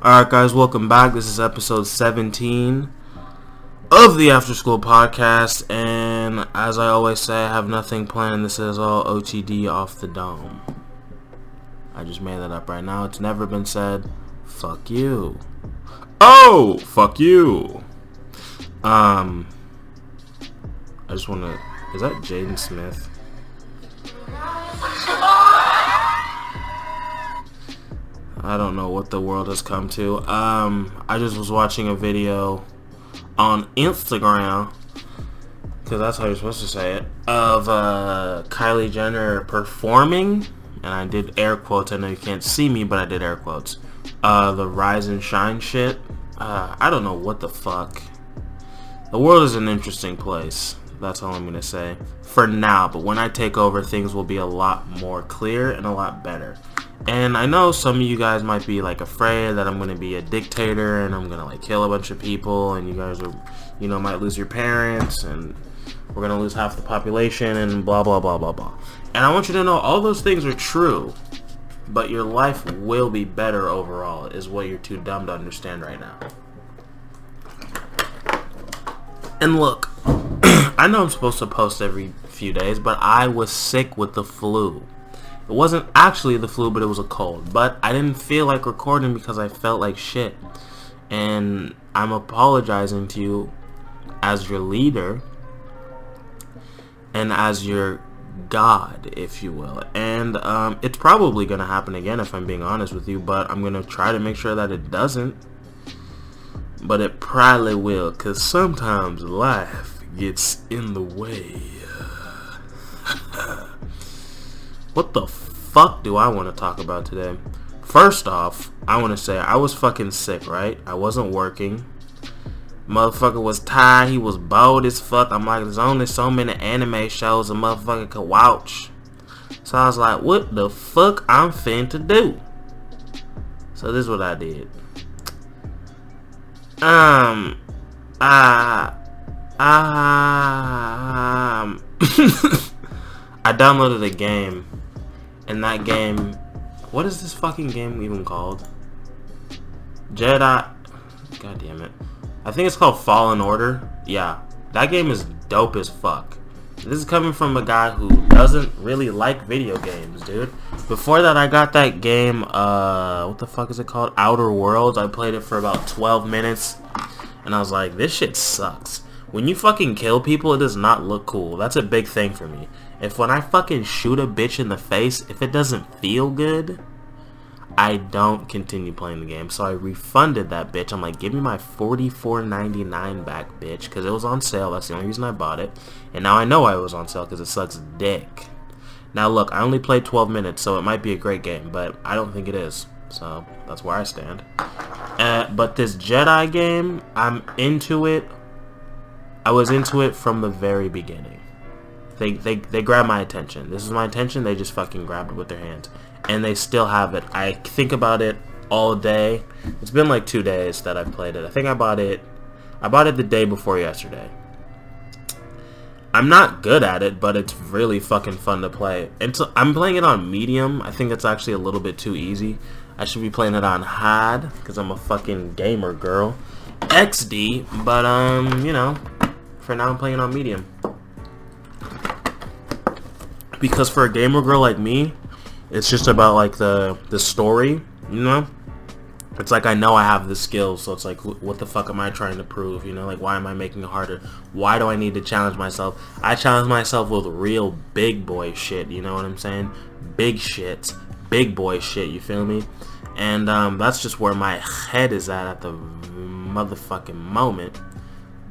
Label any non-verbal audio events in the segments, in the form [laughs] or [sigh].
Alright guys, welcome back. This is episode 17 of the After School Podcast and as I always say, I have nothing planned. This is all OTD off the dome. I just made that up right now. It's never been said. Fuck you. Oh! Fuck you! Um... I just wanna... Is that Jaden Smith? I don't know what the world has come to. Um, I just was watching a video on Instagram, because that's how you're supposed to say it, of uh, Kylie Jenner performing, and I did air quotes. I know you can't see me, but I did air quotes. Uh, the Rise and Shine shit. Uh, I don't know what the fuck. The world is an interesting place. That's all I'm gonna say for now. But when I take over, things will be a lot more clear and a lot better. And I know some of you guys might be like afraid that I'm gonna be a dictator and I'm gonna like kill a bunch of people and you guys are, you know, might lose your parents and we're gonna lose half the population and blah blah blah blah blah. And I want you to know all those things are true, but your life will be better overall is what you're too dumb to understand right now. And look, I know I'm supposed to post every few days, but I was sick with the flu. It wasn't actually the flu, but it was a cold. But I didn't feel like recording because I felt like shit. And I'm apologizing to you as your leader and as your God, if you will. And um, it's probably going to happen again if I'm being honest with you, but I'm going to try to make sure that it doesn't. But it probably will, because sometimes life gets in the way. what the fuck do I want to talk about today? First off, I want to say I was fucking sick, right? I wasn't working. Motherfucker was tired. He was bold as fuck. I'm like, there's only so many anime shows a motherfucker could watch. So I was like, what the fuck I'm finna do? So this is what I did. Um, uh, um, [laughs] I downloaded a game, and that game, what is this fucking game even called? Jedi, god damn it. I think it's called Fallen Order. Yeah, that game is dope as fuck. This is coming from a guy who doesn't really like video games, dude. Before that, I got that game, uh, what the fuck is it called? Outer Worlds. I played it for about 12 minutes, and I was like, this shit sucks. When you fucking kill people, it does not look cool. That's a big thing for me. If when I fucking shoot a bitch in the face, if it doesn't feel good, I don't continue playing the game. So I refunded that bitch. I'm like, give me my $44.99 back, bitch. Because it was on sale. That's the only reason I bought it. And now I know I was on sale because it sucks dick. Now look, I only played 12 minutes, so it might be a great game. But I don't think it is. So that's where I stand. Uh, but this Jedi game, I'm into it. I was into it from the very beginning. They, they, they grabbed my attention. This is my attention. They just fucking grabbed it with their hands and they still have it. I think about it all day. It's been like two days that I've played it. I think I bought it. I bought it the day before yesterday. I'm not good at it, but it's really fucking fun to play. And so I'm playing it on medium. I think it's actually a little bit too easy. I should be playing it on hard because I'm a fucking gamer girl. XD, but um, you know, for now I'm playing on medium. Because for a gamer girl like me, it's just about like the the story, you know. It's like I know I have the skills, so it's like, what the fuck am I trying to prove? You know, like why am I making it harder? Why do I need to challenge myself? I challenge myself with real big boy shit. You know what I'm saying? Big shit, big boy shit. You feel me? And um, that's just where my head is at at the motherfucking moment.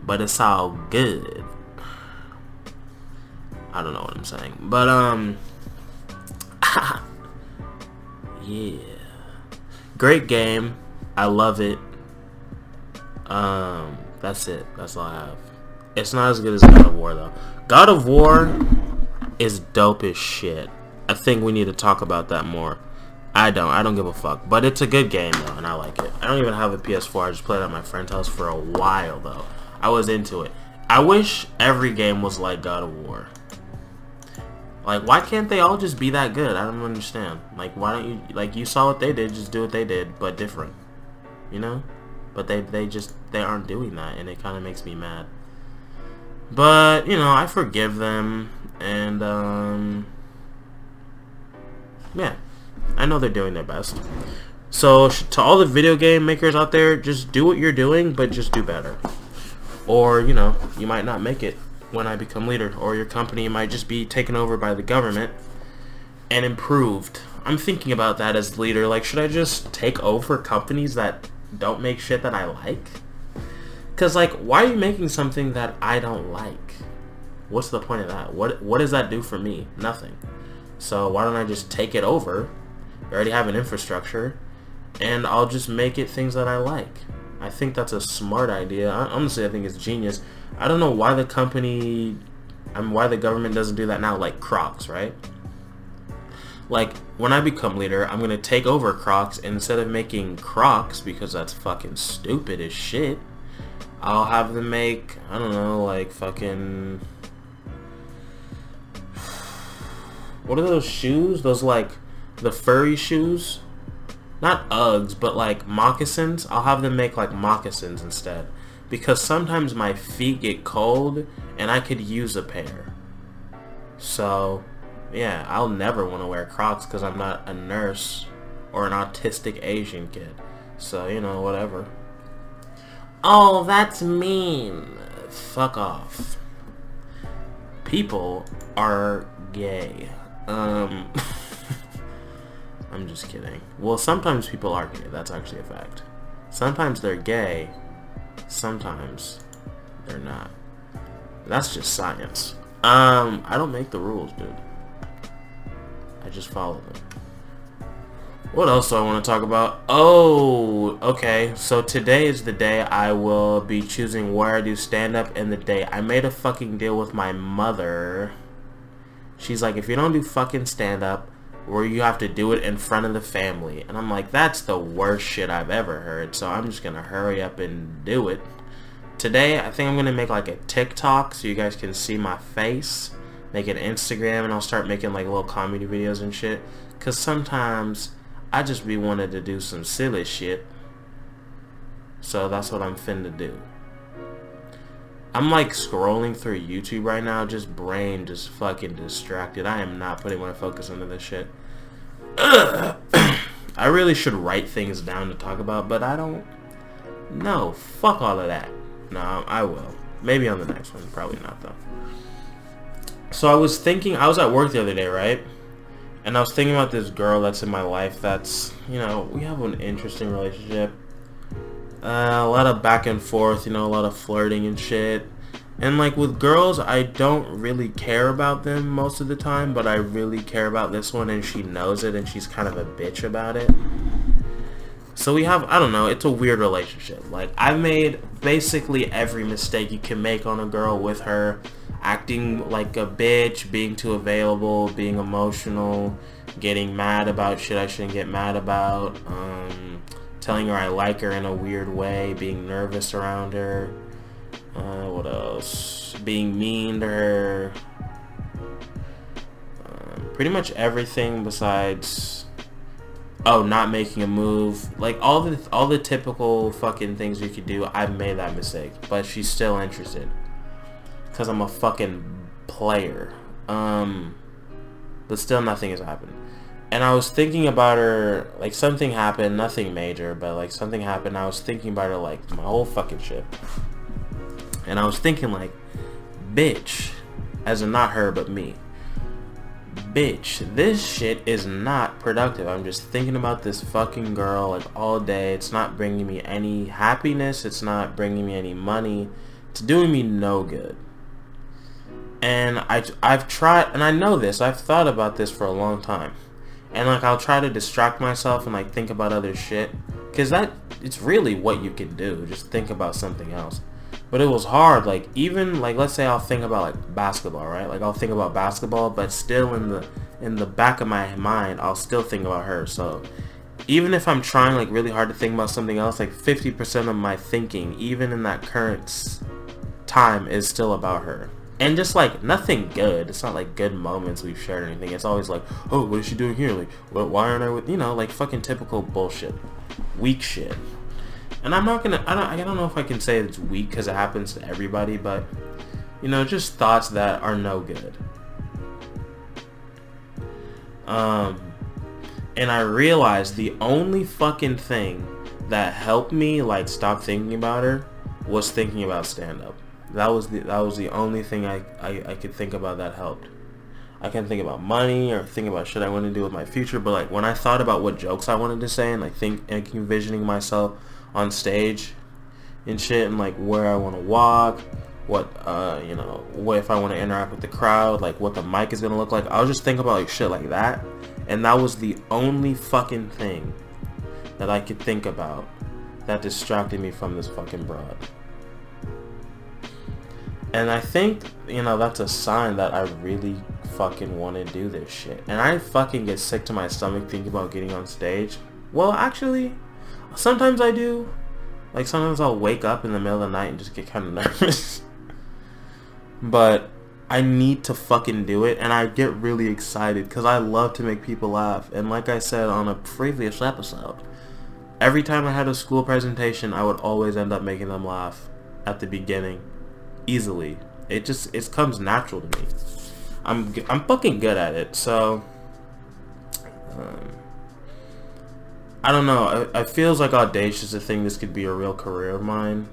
But it's all good. I don't know what I'm saying, but um. [laughs] yeah. Great game. I love it. Um, that's it. That's all I have. It's not as good as God of War though. God of War is dope as shit. I think we need to talk about that more. I don't. I don't give a fuck. But it's a good game though, and I like it. I don't even have a PS4. I just played at my friend's house for a while though. I was into it. I wish every game was like God of War. Like, why can't they all just be that good? I don't understand. Like, why don't you, like, you saw what they did, just do what they did, but different. you know? But they, they just, they aren't doing that, and it kind of makes me mad. But, you know, I forgive them, and, um, yeah, I know they're doing their best. So, to all the video game makers out there, just do what you're doing, but just do better. Or, you know, you might not make it when I become leader, or your company might just be taken over by the government and improved. I'm thinking about that as leader. Like, should I just take over companies that don't make shit that I like? Because, like, why are you making something that I don't like? What's the point of that? What What does that do for me? Nothing. So why don't I just take it over? I already have an infrastructure, and I'll just make it things that I like. I think that's a smart idea. I, honestly, I think it's genius. I don't know why the company, I mean, why the government doesn't do that now, like Crocs, right? Like, when I become leader, I'm going to take over Crocs, instead of making Crocs, because that's fucking stupid as shit, I'll have them make, I don't know, like fucking... [sighs] What are those shoes? Those, like, the furry shoes? Not Uggs, but, like, moccasins? I'll have them make, like, moccasins instead. Because sometimes my feet get cold, and I could use a pair. So, yeah, I'll never want to wear Crocs because I'm not a nurse or an autistic Asian kid. So, you know, whatever. Oh, that's mean. Fuck off. People are gay. Um, [laughs] I'm just kidding. Well, sometimes people are gay. That's actually a fact. Sometimes they're gay. Sometimes they're not. That's just science. Um, I don't make the rules, dude. I just follow them. What else do I want to talk about? Oh, okay. So today is the day I will be choosing where I do stand-up and the day. I made a fucking deal with my mother. She's like, if you don't do fucking stand-up, where you have to do it in front of the family. And I'm like, that's the worst shit I've ever heard. So I'm just going to hurry up and do it. Today, I think I'm going to make like a TikTok so you guys can see my face make an Instagram and I'll start making like little comedy videos and shit. Cause sometimes I just be wanted to do some silly shit. So that's what I'm finna do. I'm like scrolling through YouTube right now, just brain just fucking distracted. I am not putting my focus into this shit. [clears throat] I really should write things down to talk about, but I don't. No, fuck all of that. No, I will. Maybe on the next one. Probably not though. So I was thinking, I was at work the other day, right? And I was thinking about this girl that's in my life that's, you know, we have an interesting relationship. Uh, a lot of back and forth, you know, a lot of flirting and shit. And like with girls, I don't really care about them most of the time, but I really care about this one and she knows it and she's kind of a bitch about it. So we have, I don't know, it's a weird relationship. Like, I've made basically every mistake you can make on a girl with her acting like a bitch, being too available, being emotional, getting mad about shit I shouldn't get mad about, um, telling her I like her in a weird way, being nervous around her, uh, what else, being mean to her, um, pretty much everything besides oh not making a move like all the all the typical fucking things you could do I've made that mistake but she's still interested because I'm a fucking player. Um, but still nothing has happened. And I was thinking about her, like something happened, nothing major, but like something happened. I was thinking about her like my whole fucking shit. And I was thinking like, bitch, as in not her, but me. Bitch, this shit is not productive. I'm just thinking about this fucking girl like all day. It's not bringing me any happiness. It's not bringing me any money. It's doing me no good and I, I've tried, and I know this, I've thought about this for a long time. And like, I'll try to distract myself and like think about other shit. Cause that, it's really what you can do. Just think about something else. But it was hard, like even, like let's say I'll think about like basketball, right? Like I'll think about basketball, but still in the, in the back of my mind, I'll still think about her. So even if I'm trying like really hard to think about something else, like 50% of my thinking, even in that current time, is still about her and just like nothing good. It's not like good moments we've shared or anything. It's always like, oh, what is she doing here? Like, what? Why aren't I with you know like fucking typical bullshit, weak shit. and I'm not gonna I don't I don't know if I can say it's weak because it happens to everybody, but you know, just thoughts that are no good. Um, and I realized the only fucking thing that helped me like stop thinking about her was thinking about stand up. That was the that was the only thing I, I, I could think about that helped. I can't think about money or think about shit I want to do with my future, but like when I thought about what jokes I wanted to say and like think and envisioning myself on stage and shit and like where I want to walk, what uh you know, what if I want to interact with the crowd, like what the mic is gonna look like. I was just think about like shit like that, and that was the only fucking thing that I could think about that distracted me from this fucking broad. And I think, you know, that's a sign that I really fucking want to do this shit. And I fucking get sick to my stomach thinking about getting on stage. Well, actually, sometimes I do. Like, sometimes I'll wake up in the middle of the night and just get kind of [laughs] nervous. but I need to fucking do it. And I get really excited because I love to make people laugh. And like I said on a previous episode, every time I had a school presentation, I would always end up making them laugh at the beginning easily. It just it comes natural to me. I'm I'm fucking good at it. So um, I don't know. It, it feels like audacious to think this could be a real career of mine.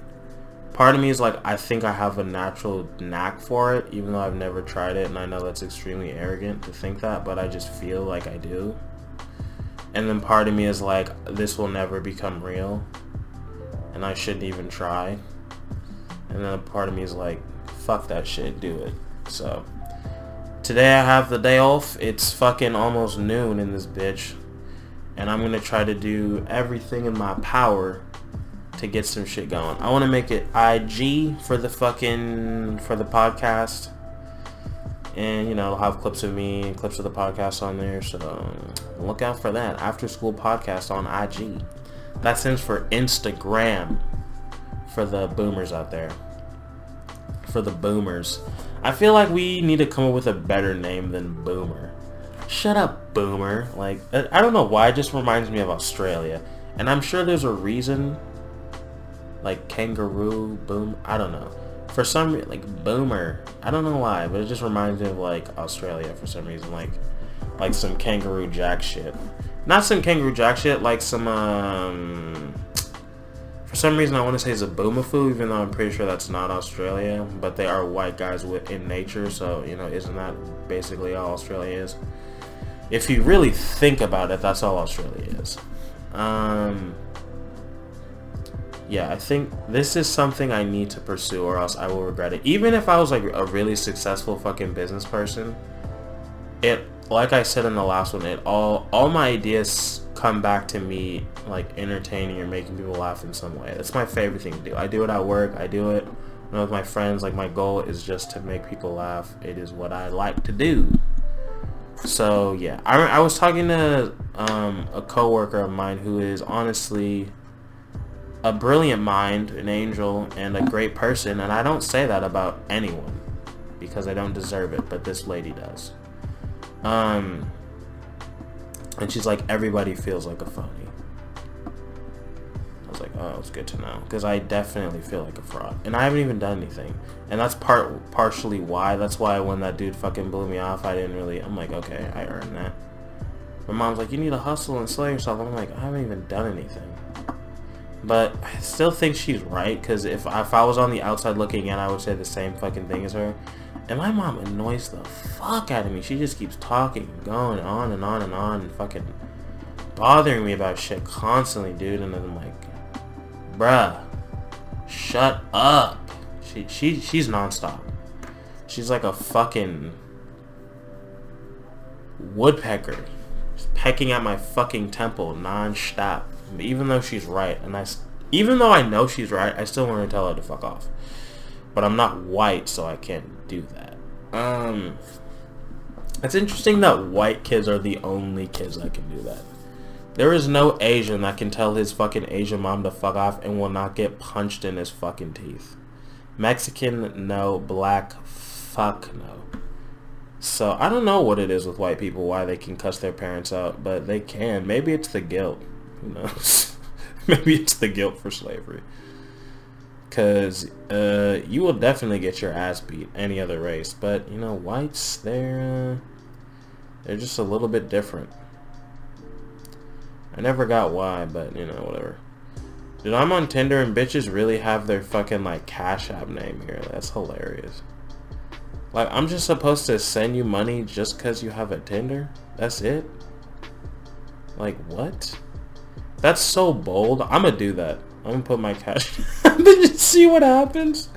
Part of me is like I think I have a natural knack for it, even though I've never tried it, and I know that's extremely arrogant to think that, but I just feel like I do. And then part of me is like this will never become real, and I shouldn't even try. And then a part of me is like, fuck that shit, do it. So, today I have the day off. It's fucking almost noon in this bitch. And I'm gonna try to do everything in my power to get some shit going. I want to make it IG for the fucking, for the podcast. And, you know, I'll have clips of me and clips of the podcast on there. So, look out for that. After school podcast on IG. That stands for Instagram for the boomers out there. For the boomers. I feel like we need to come up with a better name than boomer. Shut up, boomer. Like, I don't know why, it just reminds me of Australia. And I'm sure there's a reason. Like, kangaroo, boom, I don't know. For some like, boomer. I don't know why, but it just reminds me of, like, Australia for some reason. Like, like some kangaroo jack shit. Not some kangaroo jack shit, like some, um for some reason, I want to say Zoboomafoo, even though I'm pretty sure that's not Australia. But they are white guys in nature, so, you know, isn't that basically all Australia is? If you really think about it, that's all Australia is. Um, yeah, I think this is something I need to pursue or else I will regret it. Even if I was like a really successful fucking business person, it, like I said in the last one, it all, all my ideas come back to me like entertaining or making people laugh in some way. That's my favorite thing to do. I do it at work. I do it with my friends. Like my goal is just to make people laugh. It is what I like to do. So yeah, I, I was talking to um, a coworker of mine who is honestly a brilliant mind, an angel, and a great person, and I don't say that about anyone because I don't deserve it, but this lady does. Um, and she's like, everybody feels like a phony. I was like, oh, it's good to know. Because I definitely feel like a fraud. And I haven't even done anything. And that's part partially why. That's why when that dude fucking blew me off, I didn't really... I'm like, okay, I earned that. My mom's like, you need to hustle and slay yourself. I'm like, I haven't even done anything. But I still think she's right. Because if, if I was on the outside looking in, I would say the same fucking thing as her. And my mom annoys the fuck out of me. She just keeps talking, going on and on and on, and fucking bothering me about shit constantly, dude. And I'm like, bruh, shut up. She she she's nonstop. She's like a fucking woodpecker, just pecking at my fucking temple non-stop. Even though she's right, and I, even though I know she's right, I still want to tell her to fuck off. But I'm not white, so I can't do that. Um, it's interesting that white kids are the only kids that can do that. There is no Asian that can tell his fucking Asian mom to fuck off and will not get punched in his fucking teeth. Mexican, no. Black, fuck no. So, I don't know what it is with white people, why they can cuss their parents out, but they can. Maybe it's the guilt. Who knows? [laughs] Maybe it's the guilt for slavery. Because uh, you will definitely get your ass beat any other race. But, you know, whites, they're, uh, they're just a little bit different. I never got why, but, you know, whatever. Dude, I'm on Tinder and bitches really have their fucking, like, Cash App name here. That's hilarious. Like, I'm just supposed to send you money just because you have a Tinder? That's it? Like, what? That's so bold. I'm gonna do that. I'm gonna put my cash [laughs] then just see what happens.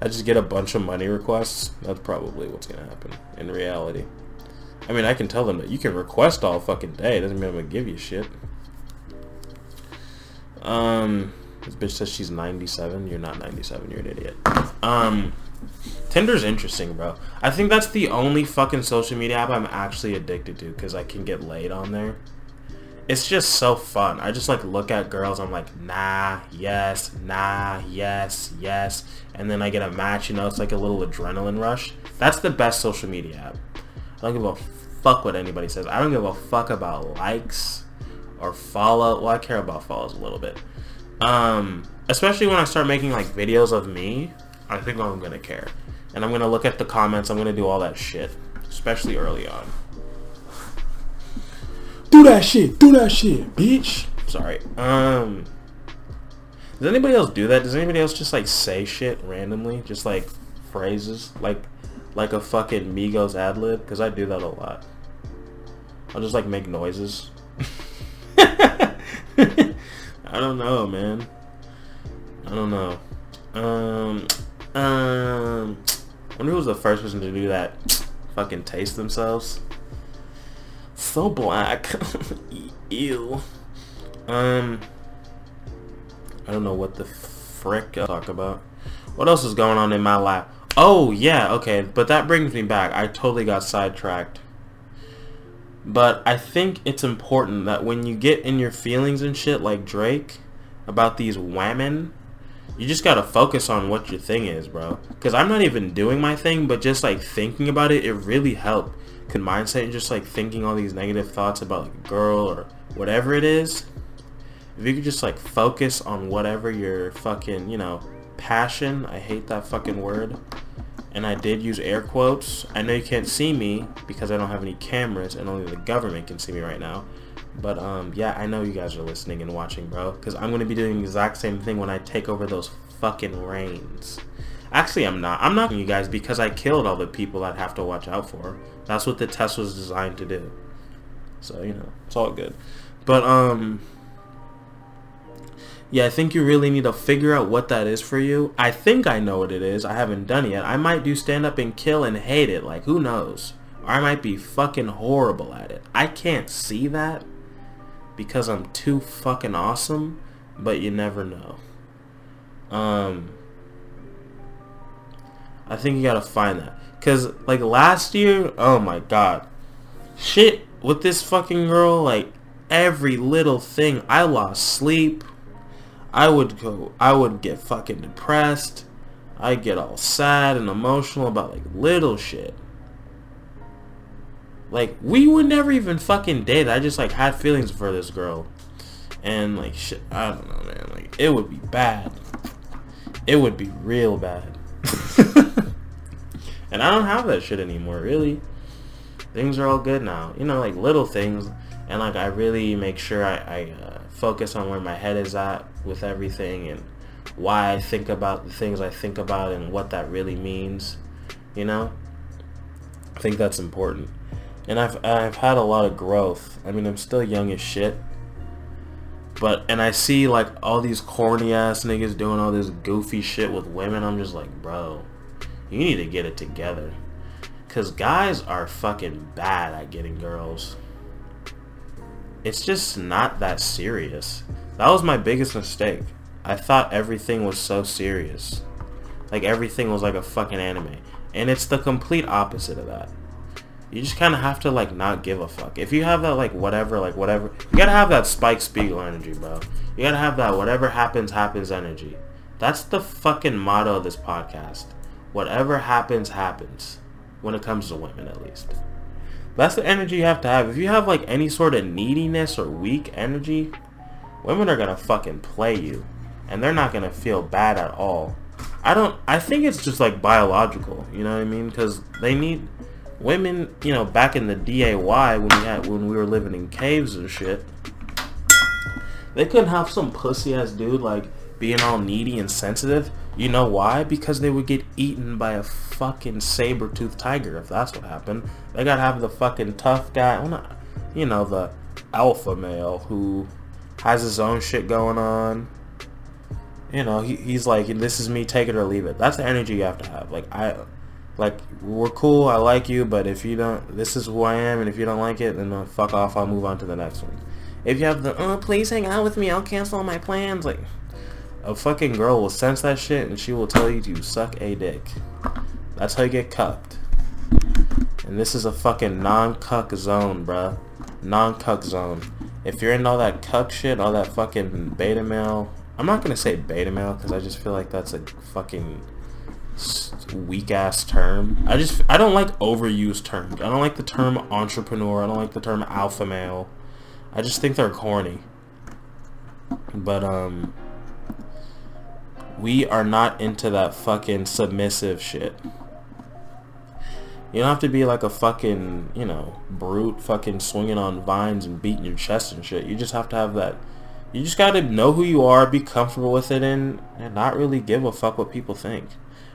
I just get a bunch of money requests. That's probably what's gonna happen in reality. I mean, I can tell them that you can request all fucking day. Doesn't mean I'm gonna give you shit. Um, this bitch says she's 97. You're not 97. You're an idiot. Um, Tinder's interesting, bro. I think that's the only fucking social media app I'm actually addicted to because I can get laid on there. It's just so fun. I just like look at girls. I'm like, nah, yes, nah, yes, yes. And then I get a match, you know, it's like a little adrenaline rush. That's the best social media app. I don't give a fuck what anybody says. I don't give a fuck about likes or follow. Well, I care about follows a little bit. Um, especially when I start making like videos of me, I think I'm gonna care. And I'm gonna look at the comments. I'm gonna do all that shit, especially early on. Do that shit. Do that shit, bitch. Sorry. Um. Does anybody else do that? Does anybody else just like say shit randomly? Just like phrases? Like like a fucking Migos ad lib? Because I do that a lot. I'll just like make noises. [laughs] I don't know, man. I don't know. Um, um, I wonder who was the first person to do that. Fucking taste themselves. So black. [laughs] Ew. Um, I don't know what the frick I'll talk about. What else is going on in my life? Oh, yeah, okay, but that brings me back. I totally got sidetracked. But I think it's important that when you get in your feelings and shit like Drake about these women, you just gotta focus on what your thing is, bro. Because I'm not even doing my thing, but just like thinking about it, it really helped. Could mindset and just like thinking all these negative thoughts about like a girl or whatever it is. If you could just like focus on whatever your fucking, you know, passion. I hate that fucking word. And I did use air quotes. I know you can't see me because I don't have any cameras and only the government can see me right now. But um, yeah, I know you guys are listening and watching, bro. Because I'm going to be doing the exact same thing when I take over those fucking reins. Actually, I'm not. I'm not you guys because I killed all the people I'd have to watch out for. That's what the test was designed to do. So, you know, it's all good. But, um, yeah, I think you really need to figure out what that is for you. I think I know what it is. I haven't done it yet. I might do stand up and kill and hate it. Like, who knows? Or I might be fucking horrible at it. I can't see that because I'm too fucking awesome, but you never know. Um, I think you gotta find that. Cause like last year, oh my god. Shit with this fucking girl, like every little thing, I lost sleep. I would go, I would get fucking depressed. I get all sad and emotional about like little shit. Like we would never even fucking date. I just like had feelings for this girl, and like shit. I don't know, man. Like it would be bad. It would be real bad. [laughs] and I don't have that shit anymore. Really, things are all good now. You know, like little things, and like I really make sure I, I uh, focus on where my head is at with everything and why I think about the things I think about and what that really means. You know, I think that's important and I've I've had a lot of growth. I mean, I'm still young as shit. But and I see like all these corny ass niggas doing all this goofy shit with women. I'm just like, bro, you need to get it together. Cause guys are fucking bad at getting girls. It's just not that serious. That was my biggest mistake. I thought everything was so serious. Like everything was like a fucking anime. And it's the complete opposite of that you just kind of have to like not give a fuck. If you have that like whatever, like whatever, you gotta have that Spike Spiegel energy, bro. You gotta have that whatever happens, happens energy. That's the fucking motto of this podcast. Whatever happens, happens. When it comes to women, at least. That's the energy you have to have. If you have like any sort of neediness or weak energy, women are gonna fucking play you, and they're not gonna feel bad at all. I don't. I think it's just like biological. You know what I mean? Because they need women. You know, back in the DAY when we had when we were living in caves and shit, they couldn't have some pussy ass dude like being all needy and sensitive. You know why? Because they would get eaten by a fucking saber-toothed tiger if that's what happened. They gotta have the fucking tough guy, well not, you know, the alpha male who has his own shit going on. You know, he, he's like, this is me, take it or leave it. That's the energy you have to have. Like, I, like, we're cool, I like you, but if you don't, this is who I am, and if you don't like it, then uh, fuck off, I'll move on to the next one. If you have the, oh, please hang out with me, I'll cancel all my plans, like, a fucking girl will sense that shit and she will tell you to suck a dick. That's how you get cucked. And this is a fucking non-cuck zone, bruh. Non-cuck zone. If you're in all that cuck shit, all that fucking beta male... I'm not gonna say beta male because I just feel like that's a fucking weak-ass term. I just... I don't like overused terms. I don't like the term entrepreneur. I don't like the term alpha male. I just think they're corny. But, um we are not into that fucking submissive shit. You don't have to be like a fucking, you know, brute fucking swinging on vines and beating your chest and shit. You just have to have that. You just gotta know who you are, be comfortable with it, and, and not really give a fuck what people think.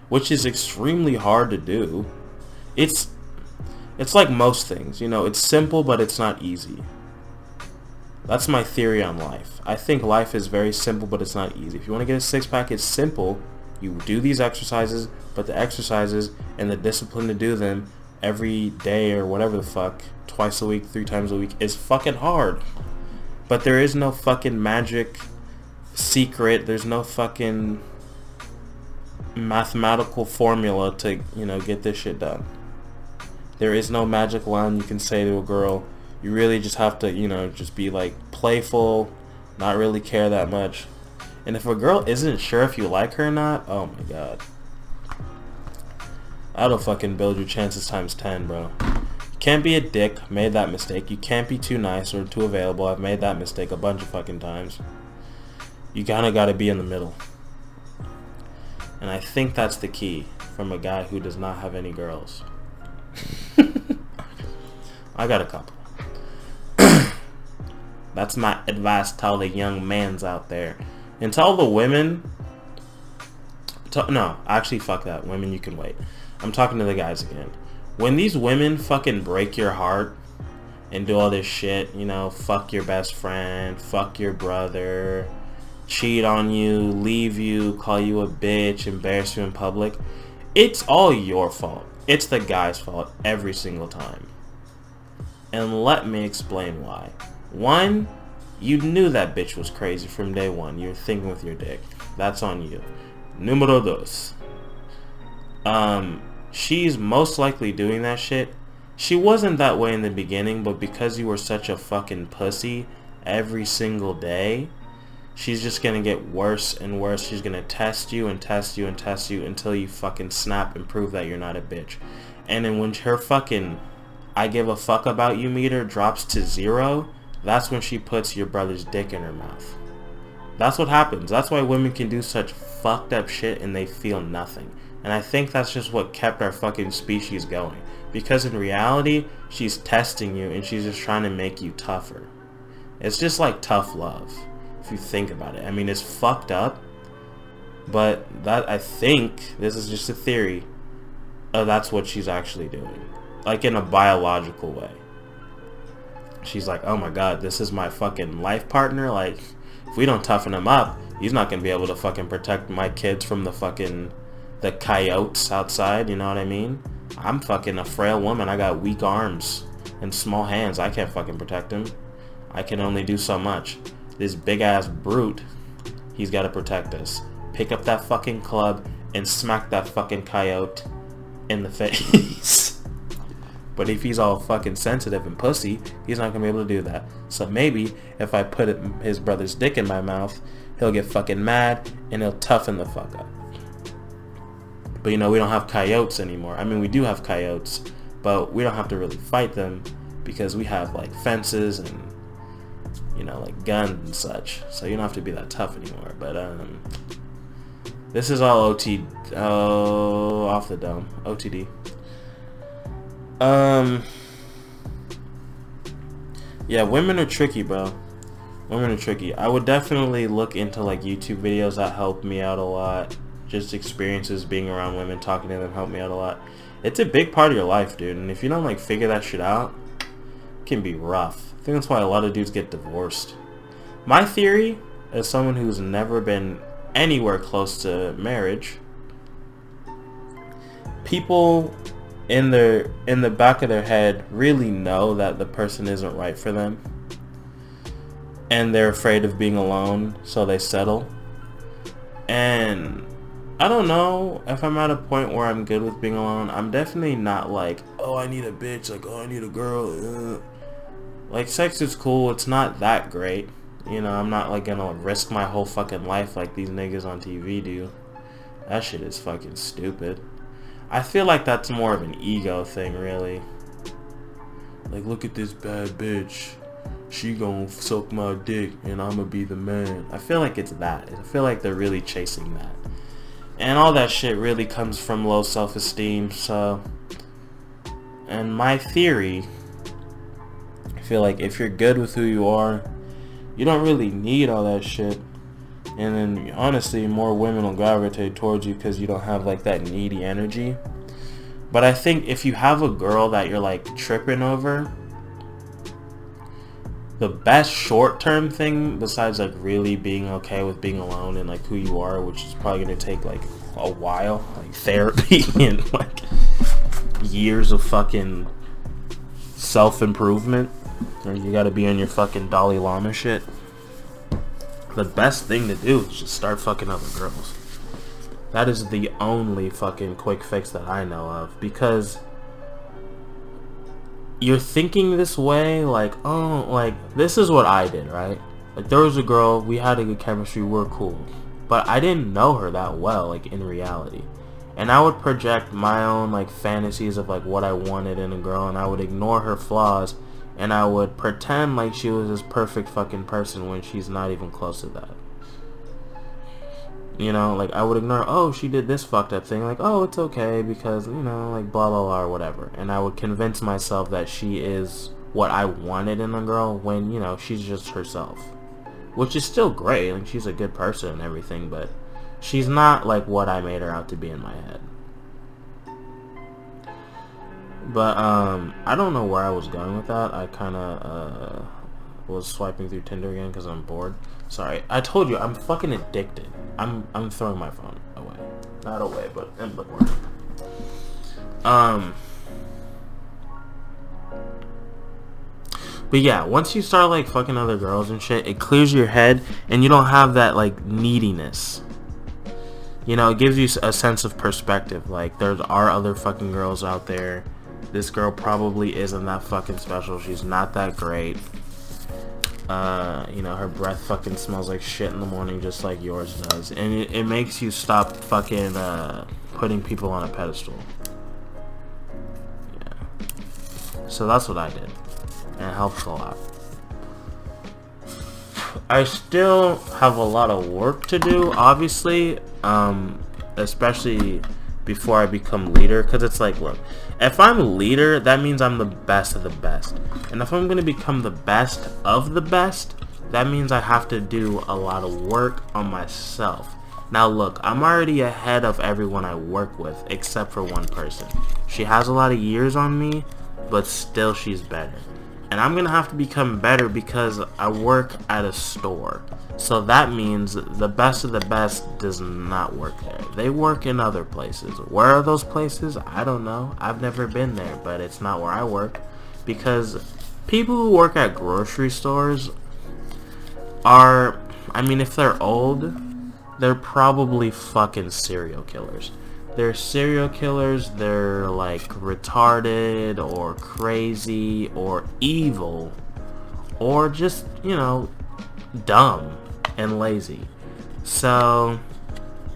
Which is extremely hard to do. It's, it's like most things, you know, it's simple, but it's not easy. That's my theory on life. I think life is very simple, but it's not easy. If you want to get a six-pack, it's simple. You do these exercises, but the exercises and the discipline to do them every day or whatever the fuck, twice a week, three times a week, is fucking hard. But there is no fucking magic secret. There's no fucking mathematical formula to, you know, get this shit done. There is no magic line you can say to a girl, you really just have to, you know, just be like playful, not really care that much. And if a girl isn't sure if you like her or not, oh my god. That'll fucking build your chances times 10, bro. You can't be a dick, made that mistake. You can't be too nice or too available. I've made that mistake a bunch of fucking times. You kinda gotta be in the middle. And I think that's the key from a guy who does not have any girls. [laughs] I got a couple. That's my advice to all the young mans out there. And to all the women, to, no, actually fuck that. Women, you can wait. I'm talking to the guys again. When these women fucking break your heart and do all this shit, you know, fuck your best friend, fuck your brother, cheat on you, leave you, call you a bitch, embarrass you in public, it's all your fault. It's the guy's fault every single time. And let me explain why. One, you knew that bitch was crazy from day one. You're thinking with your dick. That's on you. Numero dos. Um, she's most likely doing that shit. She wasn't that way in the beginning, but because you were such a fucking pussy every single day, she's just gonna get worse and worse. She's gonna test you and test you and test you until you fucking snap and prove that you're not a bitch. And then when her fucking I give a fuck about you meter drops to zero, that's when she puts your brother's dick in her mouth. That's what happens. That's why women can do such fucked up shit and they feel nothing. And I think that's just what kept our fucking species going. Because in reality, she's testing you and she's just trying to make you tougher. It's just like tough love, if you think about it. I mean, it's fucked up, but that I think, this is just a theory, uh, that's what she's actually doing. Like in a biological way she's like, oh my god, this is my fucking life partner. Like, if we don't toughen him up, he's not gonna be able to fucking protect my kids from the fucking the coyotes outside. You know what I mean? I'm fucking a frail woman. I got weak arms and small hands. I can't fucking protect him. I can only do so much. This big ass brute, he's got to protect us. Pick up that fucking club and smack that fucking coyote in the [laughs] face. But if he's all fucking sensitive and pussy, he's not gonna be able to do that. So maybe if I put his brother's dick in my mouth, he'll get fucking mad and he'll toughen the fuck up. But you know, we don't have coyotes anymore. I mean, we do have coyotes, but we don't have to really fight them because we have like fences and you know, like guns and such. So you don't have to be that tough anymore. But um, this is all OT. Oh, off the dome. OTD. Um. Yeah, women are tricky, bro. Women are tricky. I would definitely look into like YouTube videos that help me out a lot. Just experiences being around women, talking to them help me out a lot. It's a big part of your life, dude. And if you don't like figure that shit out, it can be rough. I think that's why a lot of dudes get divorced. My theory, as someone who's never been anywhere close to marriage, people in their in the back of their head really know that the person isn't right for them. And they're afraid of being alone so they settle. And I don't know if I'm at a point where I'm good with being alone. I'm definitely not like oh I need a bitch like oh I need a girl uh. like sex is cool. It's not that great. You know I'm not like gonna risk my whole fucking life like these niggas on TV do. That shit is fucking stupid I feel like that's more of an ego thing, really. Like, look at this bad bitch. She gonna suck my dick and I'ma be the man. I feel like it's that. I feel like they're really chasing that. And all that shit really comes from low self-esteem, so... And my theory, I feel like if you're good with who you are, you don't really need all that shit and then honestly more women will gravitate towards you because you don't have like that needy energy. But I think if you have a girl that you're like tripping over the best short-term thing besides like really being okay with being alone and like who you are which is probably going to take like a while like therapy [laughs] and like years of fucking self-improvement or you got to be on your fucking Dalai Lama shit the best thing to do is just start fucking other girls. That is the only fucking quick fix that I know of because you're thinking this way like, oh, like this is what I did, right? Like there was a girl, we had a good chemistry, we are cool. But I didn't know her that well, like in reality. And I would project my own like fantasies of like what I wanted in a girl and I would ignore her flaws and I would pretend like she was this perfect fucking person when she's not even close to that. You know, like I would ignore, oh, she did this fucked up thing, like, oh, it's okay because, you know, like blah blah blah or whatever. And I would convince myself that she is what I wanted in a girl when, you know, she's just herself. Which is still great, like she's a good person and everything, but she's not like what I made her out to be in my head. But um, I don't know where I was going with that. I kind of uh, was swiping through Tinder again because I'm bored. Sorry, I told you I'm fucking addicted. I'm I'm throwing my phone away, not away, but in bookmark. Um. But yeah, once you start like fucking other girls and shit, it clears your head and you don't have that like neediness. You know, it gives you a sense of perspective. Like there are other fucking girls out there this girl probably isn't that fucking special. She's not that great. Uh, you know, her breath fucking smells like shit in the morning just like yours does. And it, it makes you stop fucking uh, putting people on a pedestal. Yeah. So that's what I did. And it helps a lot. I still have a lot of work to do, obviously. Um, especially before I become leader because it's like look if I'm a leader that means I'm the best of the best. And if I'm going to become the best of the best that means I have to do a lot of work on myself. Now look I'm already ahead of everyone I work with except for one person. She has a lot of years on me but still she's better and I'm gonna have to become better because I work at a store. So that means the best of the best does not work there. They work in other places. Where are those places? I don't know. I've never been there but it's not where I work. Because people who work at grocery stores are I mean if they're old they're probably fucking serial killers they're serial killers, they're like retarded or crazy or evil or just, you know, dumb and lazy. So,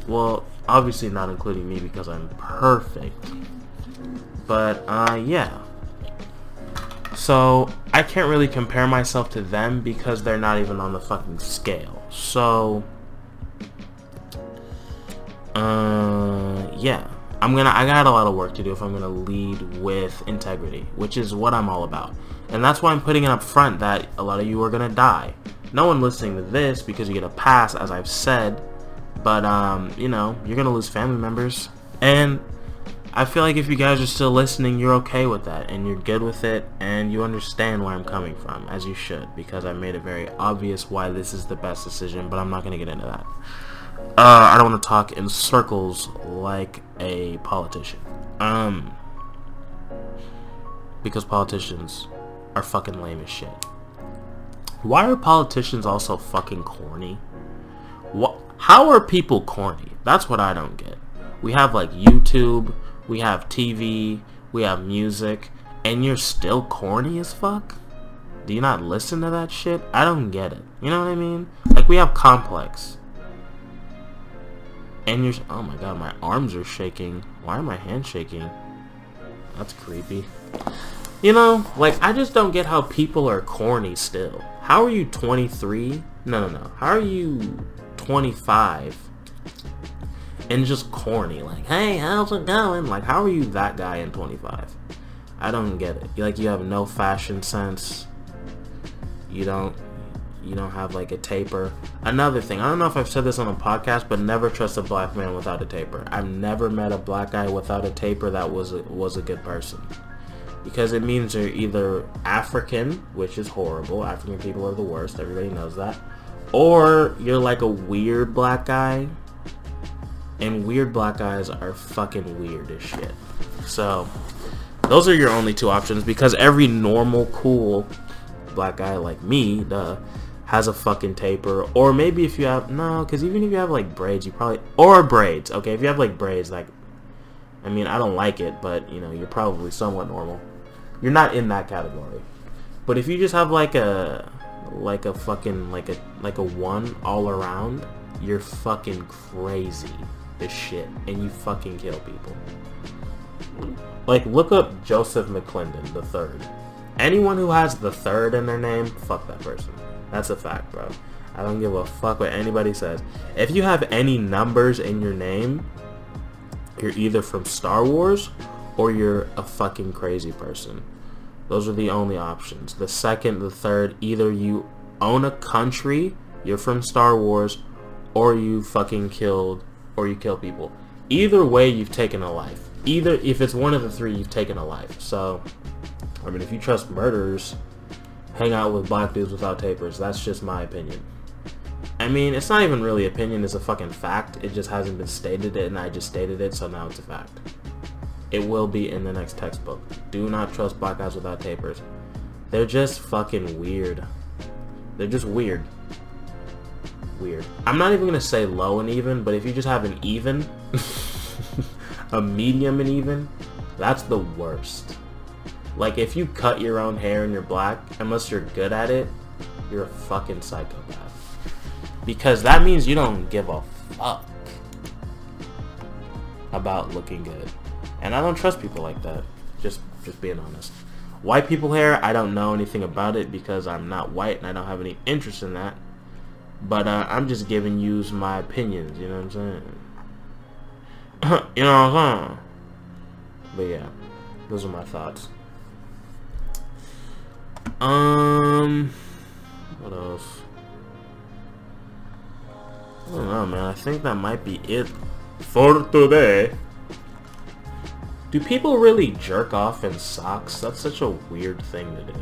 well, obviously not including me because I'm perfect. But, uh, yeah. So I can't really compare myself to them because they're not even on the fucking scale. So, uh, yeah. I'm gonna, I got a lot of work to do if I'm gonna lead with integrity, which is what I'm all about. And that's why I'm putting it up front that a lot of you are gonna die. No one listening to this because you get a pass, as I've said, but, um, you know, you're gonna lose family members. And I feel like if you guys are still listening, you're okay with that, and you're good with it, and you understand where I'm coming from, as you should, because I made it very obvious why this is the best decision, but I'm not to get into that. Uh, I don't want to talk in circles like a politician. Um, because politicians are fucking lame as shit. Why are politicians also fucking corny? What? How are people corny? That's what I don't get. We have like YouTube, we have TV, we have music, and you're still corny as fuck? Do you not listen to that shit? I don't get it. You know what I mean? Like, we have Complex. And you're... Oh my god, my arms are shaking. Why are my hands shaking? That's creepy. You know, like, I just don't get how people are corny still. How are you 23? No, no, no. How are you 25 and just corny. Like, hey, how's it going? Like, how are you that guy in 25? I don't get it. Like, you have no fashion sense. You don't, you don't have like a taper. Another thing, I don't know if I've said this on a podcast, but never trust a black man without a taper. I've never met a black guy without a taper that was a, was a good person. Because it means you're either African, which is horrible. African people are the worst. Everybody knows that. Or you're like a weird black guy and weird black guys are fucking weird as shit. So, those are your only two options because every normal, cool black guy like me, duh, has a fucking taper. Or maybe if you have, no, because even if you have like braids, you probably, or braids, okay, if you have like braids, like, I mean, I don't like it, but, you know, you're probably somewhat normal. You're not in that category. But if you just have like a, like a fucking, like a, like a one all around, you're fucking crazy this shit and you fucking kill people. Like, look up Joseph McClendon the third. Anyone who has the third in their name, fuck that person. That's a fact, bro. I don't give a fuck what anybody says. If you have any numbers in your name, you're either from Star Wars or you're a fucking crazy person. Those are the only options. The second, the third, either you own a country, you're from Star Wars, or you fucking killed or you kill people. Either way, you've taken a life. Either, if it's one of the three, you've taken a life. So, I mean, if you trust murderers, hang out with black dudes without tapers. That's just my opinion. I mean, it's not even really opinion, it's a fucking fact. It just hasn't been stated and I just stated it, so now it's a fact. It will be in the next textbook. Do not trust black guys without tapers. They're just fucking weird. They're just weird weird. I'm not even to say low and even, but if you just have an even, [laughs] a medium and even, that's the worst. Like, if you cut your own hair and you're black, unless you're good at it, you're a fucking psychopath. Because that means you don't give a fuck about looking good. And I don't trust people like that. Just, just being honest. White people hair, I don't know anything about it because I'm not white and I don't have any interest in that. But uh, I'm just giving you my opinions, you know what I'm saying? [coughs] you know what I'm saying? But yeah, those are my thoughts. Um, what else? I don't know, man. I think that might be it for today. Do people really jerk off in socks? That's such a weird thing to do.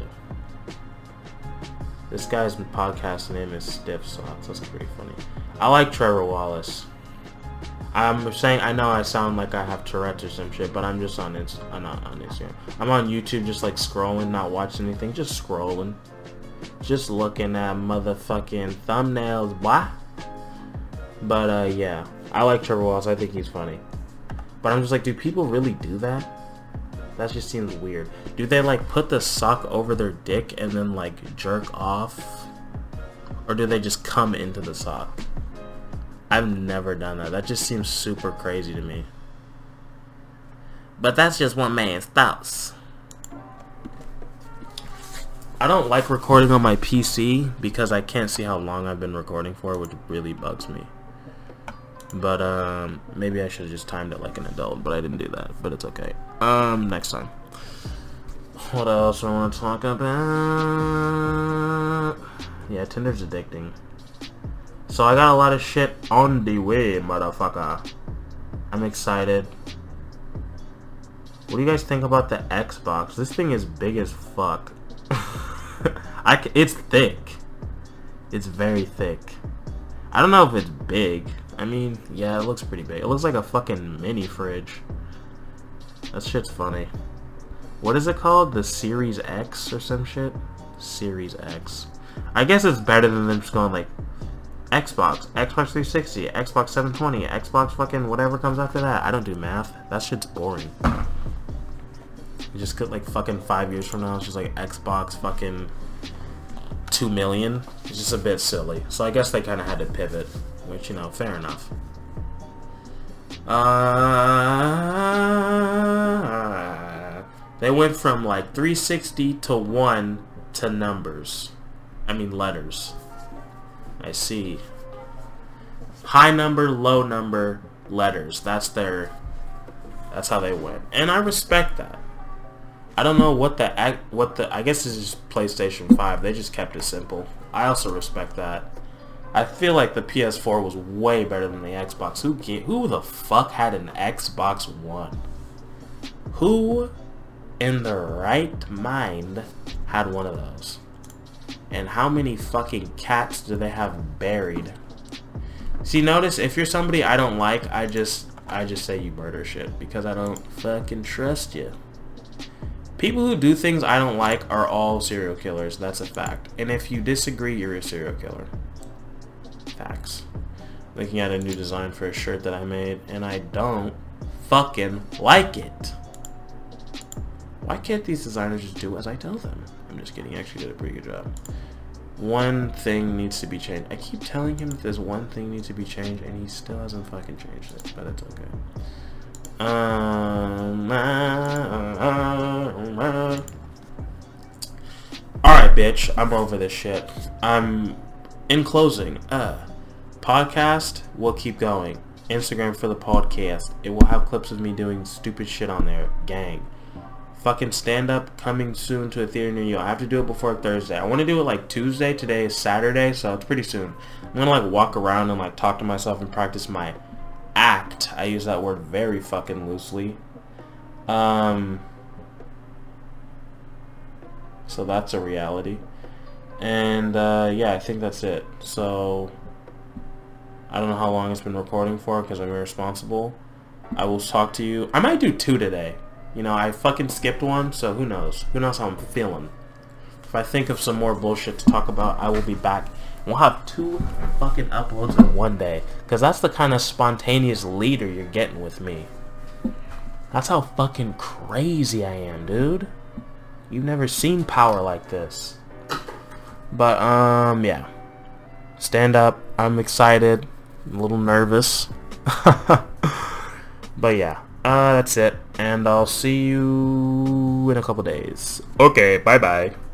This guy's podcast name is Stiff Socks. That's pretty funny. I like Trevor Wallace. I'm saying I know I sound like I have Tourette's or some shit, but I'm just on Inst I'm not on Instagram. I'm on YouTube just like scrolling, not watching anything, just scrolling. Just looking at motherfucking thumbnails, why? But uh yeah. I like Trevor Wallace, I think he's funny. But I'm just like, do people really do that? That just seems weird. Do they like put the sock over their dick and then like jerk off? Or do they just come into the sock? I've never done that. That just seems super crazy to me. But that's just one man's thoughts. I don't like recording on my PC because I can't see how long I've been recording for, which really bugs me. But um, maybe I should have just timed it like an adult, but I didn't do that. But it's okay. Um, next time. What else I want to talk about? Yeah, Tinder's addicting. So I got a lot of shit on the way, motherfucker. I'm excited. What do you guys think about the Xbox? This thing is big as fuck. [laughs] I c it's thick. It's very thick. I don't know if it's big. I mean, yeah, it looks pretty big. It looks like a fucking mini fridge. That shit's funny. What is it called? The Series X or some shit? Series X. I guess it's better than them just going like Xbox, Xbox 360, Xbox 720, Xbox fucking whatever comes after that. I don't do math. That shit's boring. You just get like fucking five years from now, it's just like Xbox fucking two million. It's just a bit silly. So I guess they kind of had to pivot, which you know, fair enough. Uh, they went from like 360 to one to numbers. I mean letters. I see. High number, low number, letters. That's their. That's how they went, and I respect that. I don't know what the what the I guess this is PlayStation 5. They just kept it simple. I also respect that. I feel like the PS4 was way better than the Xbox. Who who the fuck had an Xbox One? Who in the right mind had one of those? And how many fucking cats do they have buried? See, notice if you're somebody I don't like, I just I just say you murder shit because I don't fucking trust you. People who do things I don't like are all serial killers. That's a fact. And if you disagree, you're a serial killer. Facts. Looking at a new design for a shirt that I made, and I don't fucking like it. Why can't these designers just do as I tell them? Just kidding. He actually did a pretty good job. One thing needs to be changed. I keep telling him that there's one thing needs to be changed, and he still hasn't fucking changed it, but it's okay. Um, Alright, bitch. I'm over this shit. I'm in closing. Uh, podcast will keep going. Instagram for the podcast. It will have clips of me doing stupid shit on there. Gang. Fucking stand up coming soon to a theater near you. I have to do it before Thursday. I want to do it like Tuesday. Today is Saturday, so it's pretty soon. I'm gonna like walk around and like talk to myself and practice my act. I use that word very fucking loosely. Um, so that's a reality. And uh, yeah, I think that's it. So I don't know how long it's been recording for because I'm irresponsible. I will talk to you. I might do two today. You know, I fucking skipped one, so who knows? Who knows how I'm feeling? If I think of some more bullshit to talk about, I will be back We'll have two fucking uploads in one day. Because that's the kind of spontaneous leader you're getting with me. That's how fucking crazy I am, dude. You've never seen power like this. But, um, yeah. Stand up. I'm excited. I'm a little nervous. [laughs] but, yeah. Uh, that's it. And I'll see you in a couple days. Okay, bye-bye.